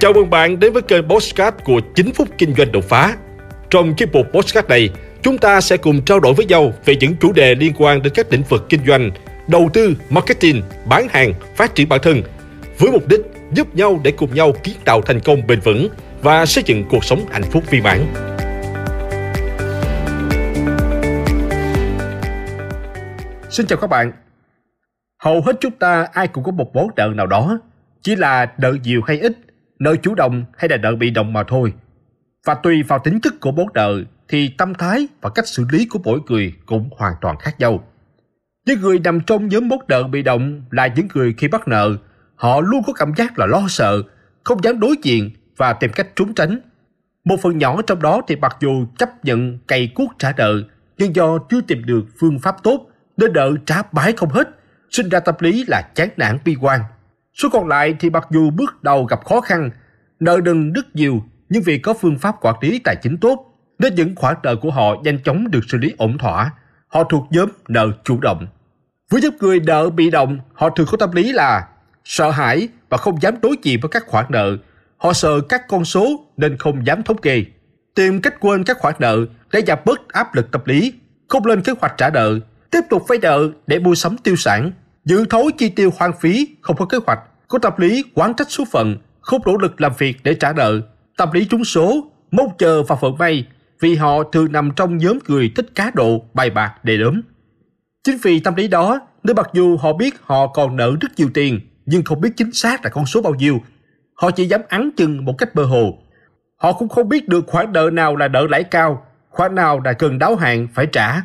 Chào mừng bạn đến với kênh Postcard của 9 phút kinh doanh đột phá. Trong chiếc mục Postcard này, chúng ta sẽ cùng trao đổi với nhau về những chủ đề liên quan đến các lĩnh vực kinh doanh, đầu tư, marketing, bán hàng, phát triển bản thân, với mục đích giúp nhau để cùng nhau kiến tạo thành công bền vững và xây dựng cuộc sống hạnh phúc viên mãn. Xin chào các bạn. Hầu hết chúng ta ai cũng có một món nợ nào đó, chỉ là nợ nhiều hay ít, nợ chủ động hay là nợ bị động mà thôi. Và tùy vào tính chất của món nợ thì tâm thái và cách xử lý của mỗi người cũng hoàn toàn khác nhau. Những người nằm trong nhóm món nợ bị động là những người khi bắt nợ, họ luôn có cảm giác là lo sợ, không dám đối diện và tìm cách trốn tránh. Một phần nhỏ trong đó thì mặc dù chấp nhận cày cuốc trả nợ, nhưng do chưa tìm được phương pháp tốt nên nợ trả bãi không hết, sinh ra tâm lý là chán nản bi quan. Số còn lại thì mặc dù bước đầu gặp khó khăn, nợ đừng rất nhiều nhưng vì có phương pháp quản lý tài chính tốt nên những khoản nợ của họ nhanh chóng được xử lý ổn thỏa. Họ thuộc nhóm nợ chủ động. Với những người nợ bị động, họ thường có tâm lý là sợ hãi và không dám đối diện với các khoản nợ. Họ sợ các con số nên không dám thống kê. Tìm cách quên các khoản nợ để giảm bớt áp lực tâm lý, không lên kế hoạch trả nợ, tiếp tục vay nợ để mua sắm tiêu sản, dự thối chi tiêu hoang phí, không có kế hoạch, có tâm lý quán trách số phận, không nỗ lực làm việc để trả nợ, tâm lý trúng số, mong chờ và vận may vì họ thường nằm trong nhóm người thích cá độ, bài bạc, đề đốm. Chính vì tâm lý đó, nên mặc dù họ biết họ còn nợ rất nhiều tiền, nhưng không biết chính xác là con số bao nhiêu. Họ chỉ dám ắn chừng một cách mơ hồ. Họ cũng không biết được khoản nợ nào là nợ lãi cao, khoản nào là cần đáo hạn phải trả.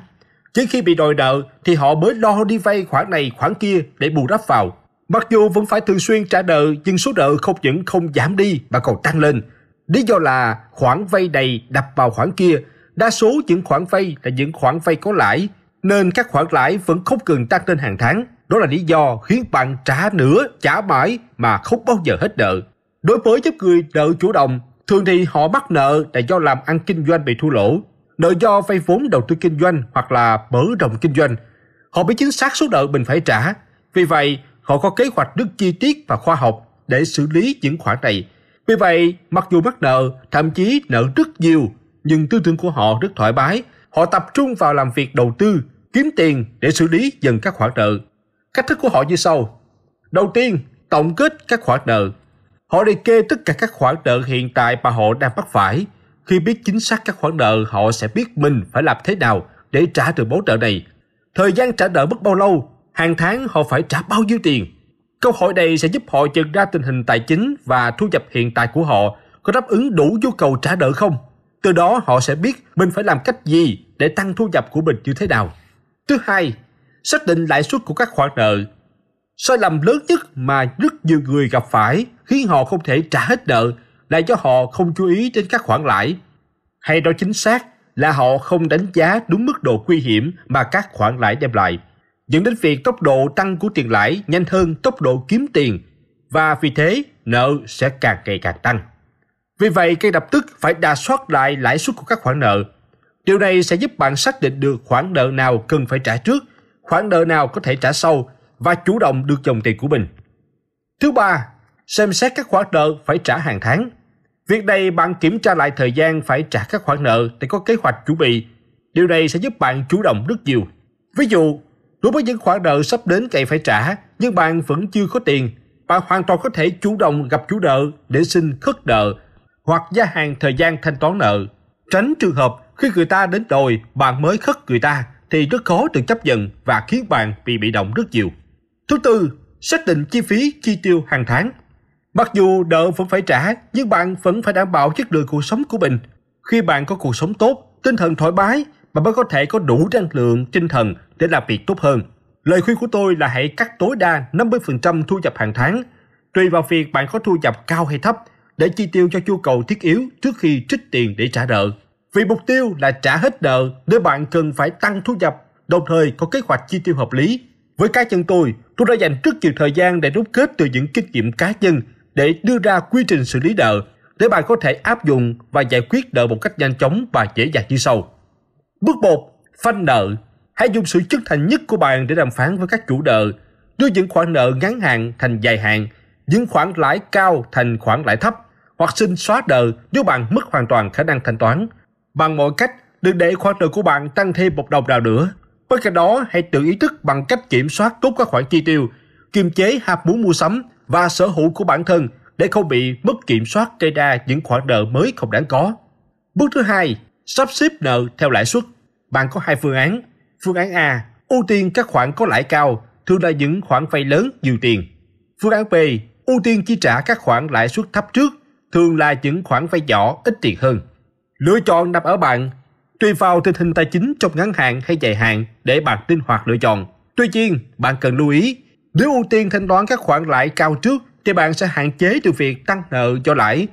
Chỉ khi bị đòi nợ thì họ mới lo đi vay khoản này khoản kia để bù đắp vào. Mặc dù vẫn phải thường xuyên trả nợ nhưng số nợ không những không giảm đi mà còn tăng lên. Lý do là khoản vay này đập vào khoản kia, đa số những khoản vay là những khoản vay có lãi, nên các khoản lãi vẫn không cần tăng lên hàng tháng. Đó là lý do khiến bạn trả nữa, trả mãi mà không bao giờ hết nợ. Đối với giúp người nợ chủ động, thường thì họ mắc nợ là do làm ăn kinh doanh bị thua lỗ, nợ do vay vốn đầu tư kinh doanh hoặc là mở rộng kinh doanh. Họ biết chính xác số nợ mình phải trả, vì vậy họ có kế hoạch rất chi tiết và khoa học để xử lý những khoản này. Vì vậy, mặc dù mắc nợ, thậm chí nợ rất nhiều, nhưng tư tưởng của họ rất thoải mái. Họ tập trung vào làm việc đầu tư, kiếm tiền để xử lý dần các khoản nợ. Cách thức của họ như sau. Đầu tiên, tổng kết các khoản nợ. Họ liệt kê tất cả các khoản nợ hiện tại mà họ đang mắc phải. Khi biết chính xác các khoản nợ, họ sẽ biết mình phải làm thế nào để trả được món nợ này. Thời gian trả nợ mất bao lâu, hàng tháng họ phải trả bao nhiêu tiền. Câu hỏi này sẽ giúp họ nhận ra tình hình tài chính và thu nhập hiện tại của họ có đáp ứng đủ nhu cầu trả nợ không. Từ đó họ sẽ biết mình phải làm cách gì để tăng thu nhập của mình như thế nào. Thứ hai, xác định lãi suất của các khoản nợ. Sai lầm lớn nhất mà rất nhiều người gặp phải khiến họ không thể trả hết nợ là do họ không chú ý đến các khoản lãi. Hay nói chính xác là họ không đánh giá đúng mức độ nguy hiểm mà các khoản lãi đem lại, dẫn đến việc tốc độ tăng của tiền lãi nhanh hơn tốc độ kiếm tiền và vì thế nợ sẽ càng ngày càng tăng. Vì vậy, ngay lập tức phải đà soát lại lãi suất của các khoản nợ. Điều này sẽ giúp bạn xác định được khoản nợ nào cần phải trả trước, khoản nợ nào có thể trả sau và chủ động được dòng tiền của mình. Thứ ba, xem xét các khoản nợ phải trả hàng tháng. Việc này bạn kiểm tra lại thời gian phải trả các khoản nợ để có kế hoạch chuẩn bị. Điều này sẽ giúp bạn chủ động rất nhiều. Ví dụ, đối với những khoản nợ sắp đến ngày phải trả nhưng bạn vẫn chưa có tiền, bạn hoàn toàn có thể chủ động gặp chủ nợ để xin khất nợ hoặc gia hạn thời gian thanh toán nợ. Tránh trường hợp khi người ta đến đòi bạn mới khất người ta thì rất khó được chấp nhận và khiến bạn bị bị động rất nhiều. Thứ tư, xác định chi phí chi tiêu hàng tháng. Mặc dù nợ vẫn phải trả, nhưng bạn vẫn phải đảm bảo chất lượng cuộc sống của mình. Khi bạn có cuộc sống tốt, tinh thần thoải mái, bạn mới có thể có đủ năng lượng, tinh thần để làm việc tốt hơn. Lời khuyên của tôi là hãy cắt tối đa 50% thu nhập hàng tháng, tùy vào việc bạn có thu nhập cao hay thấp, để chi tiêu cho nhu cầu thiết yếu trước khi trích tiền để trả nợ. Vì mục tiêu là trả hết nợ nên bạn cần phải tăng thu nhập, đồng thời có kế hoạch chi tiêu hợp lý. Với cá nhân tôi, tôi đã dành rất nhiều thời gian để rút kết từ những kinh nghiệm cá nhân để đưa ra quy trình xử lý nợ để bạn có thể áp dụng và giải quyết nợ một cách nhanh chóng và dễ dàng như sau. Bước 1. Phanh nợ. Hãy dùng sự chân thành nhất của bạn để đàm phán với các chủ nợ, đưa những khoản nợ ngắn hạn thành dài hạn, những khoản lãi cao thành khoản lãi thấp, hoặc xin xóa nợ nếu bạn mất hoàn toàn khả năng thanh toán. Bằng mọi cách, đừng để khoản nợ của bạn tăng thêm một đồng nào nữa. Bên cạnh đó, hãy tự ý thức bằng cách kiểm soát tốt các khoản chi tiêu, kiềm chế ham muốn mua sắm và sở hữu của bản thân để không bị mất kiểm soát gây ra những khoản nợ mới không đáng có. Bước thứ hai, sắp xếp nợ theo lãi suất. Bạn có hai phương án. Phương án A, ưu tiên các khoản có lãi cao, thường là những khoản vay lớn nhiều tiền. Phương án B, ưu tiên chi trả các khoản lãi suất thấp trước, thường là những khoản vay nhỏ ít tiền hơn. Lựa chọn nằm ở bạn, tùy vào tình hình tài chính trong ngắn hạn hay dài hạn để bạn linh hoạt lựa chọn. Tuy nhiên, bạn cần lưu ý, nếu ưu tiên thanh toán các khoản lãi cao trước thì bạn sẽ hạn chế được việc tăng nợ do lãi.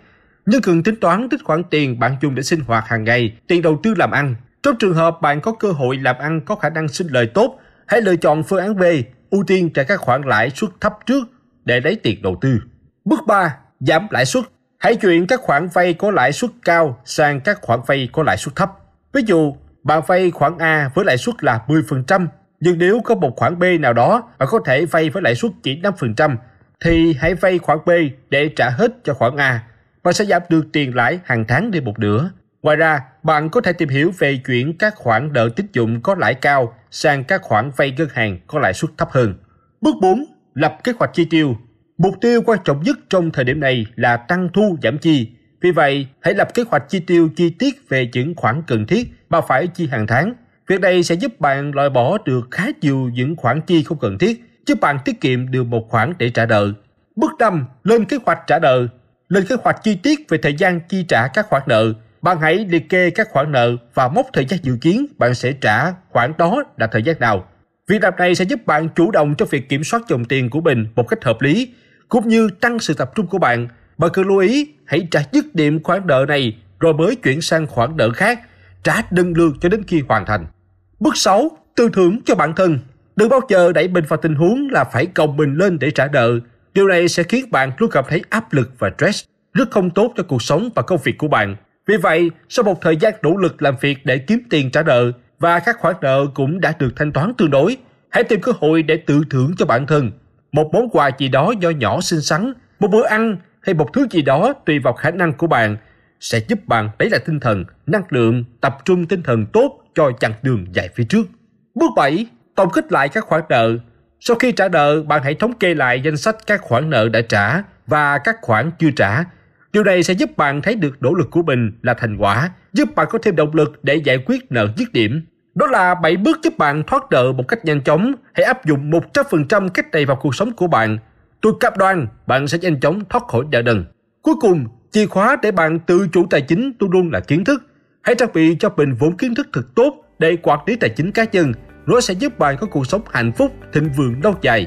Nhưng cần tính toán tích khoản tiền bạn dùng để sinh hoạt hàng ngày, tiền đầu tư làm ăn. Trong trường hợp bạn có cơ hội làm ăn có khả năng sinh lời tốt, hãy lựa chọn phương án B, ưu tiên trả các khoản lãi suất thấp trước để lấy tiền đầu tư. Bước 3. Giảm lãi suất. Hãy chuyển các khoản vay có lãi suất cao sang các khoản vay có lãi suất thấp. Ví dụ, bạn vay khoản A với lãi suất là 10%, nhưng nếu có một khoản B nào đó bạn có thể vay với lãi suất chỉ 5%, thì hãy vay khoản B để trả hết cho khoản A. và sẽ giảm được tiền lãi hàng tháng đi một nửa. Ngoài ra, bạn có thể tìm hiểu về chuyển các khoản nợ tín dụng có lãi cao sang các khoản vay ngân hàng có lãi suất thấp hơn. Bước 4. Lập kế hoạch chi tiêu. Mục tiêu quan trọng nhất trong thời điểm này là tăng thu giảm chi. Vì vậy, hãy lập kế hoạch chi tiêu chi tiết về những khoản cần thiết mà phải chi hàng tháng. Việc này sẽ giúp bạn loại bỏ được khá nhiều những khoản chi không cần thiết, giúp bạn tiết kiệm được một khoản để trả nợ. Bước 5. Lên kế hoạch trả nợ. Lên kế hoạch chi tiết về thời gian chi trả các khoản nợ. Bạn hãy liệt kê các khoản nợ và mốc thời gian dự kiến bạn sẽ trả khoản đó là thời gian nào. Việc làm này sẽ giúp bạn chủ động trong việc kiểm soát dòng tiền của mình một cách hợp lý, cũng như tăng sự tập trung của bạn. Bạn cần lưu ý hãy trả dứt điểm khoản nợ này rồi mới chuyển sang khoản nợ khác, trả đơn lượt cho đến khi hoàn thành. Bước 6. Tư thưởng cho bản thân. Đừng bao giờ đẩy mình vào tình huống là phải còng mình lên để trả nợ. Điều này sẽ khiến bạn luôn cảm thấy áp lực và stress, rất không tốt cho cuộc sống và công việc của bạn. Vì vậy, sau một thời gian nỗ lực làm việc để kiếm tiền trả nợ và các khoản nợ cũng đã được thanh toán tương đối, hãy tìm cơ hội để tự thưởng cho bản thân. Một món quà gì đó nho nhỏ xinh xắn, một bữa ăn hay một thứ gì đó tùy vào khả năng của bạn sẽ giúp bạn lấy lại tinh thần, năng lượng, tập trung tinh thần tốt cho chặng đường dài phía trước. Bước 7. Tổng kết lại các khoản nợ. Sau khi trả nợ, bạn hãy thống kê lại danh sách các khoản nợ đã trả và các khoản chưa trả. Điều này sẽ giúp bạn thấy được nỗ lực của mình là thành quả, giúp bạn có thêm động lực để giải quyết nợ dứt điểm. Đó là 7 bước giúp bạn thoát nợ một cách nhanh chóng. Hãy áp dụng 100% cách này vào cuộc sống của bạn. Tôi cam đoan bạn sẽ nhanh chóng thoát khỏi nợ nần. Cuối cùng, chìa khóa để bạn tự chủ tài chính luôn luôn là kiến thức. Hãy trang bị cho mình vốn kiến thức thật tốt để quản lý tài chính cá nhân. Nó sẽ giúp bạn có cuộc sống hạnh phúc, thịnh vượng lâu dài.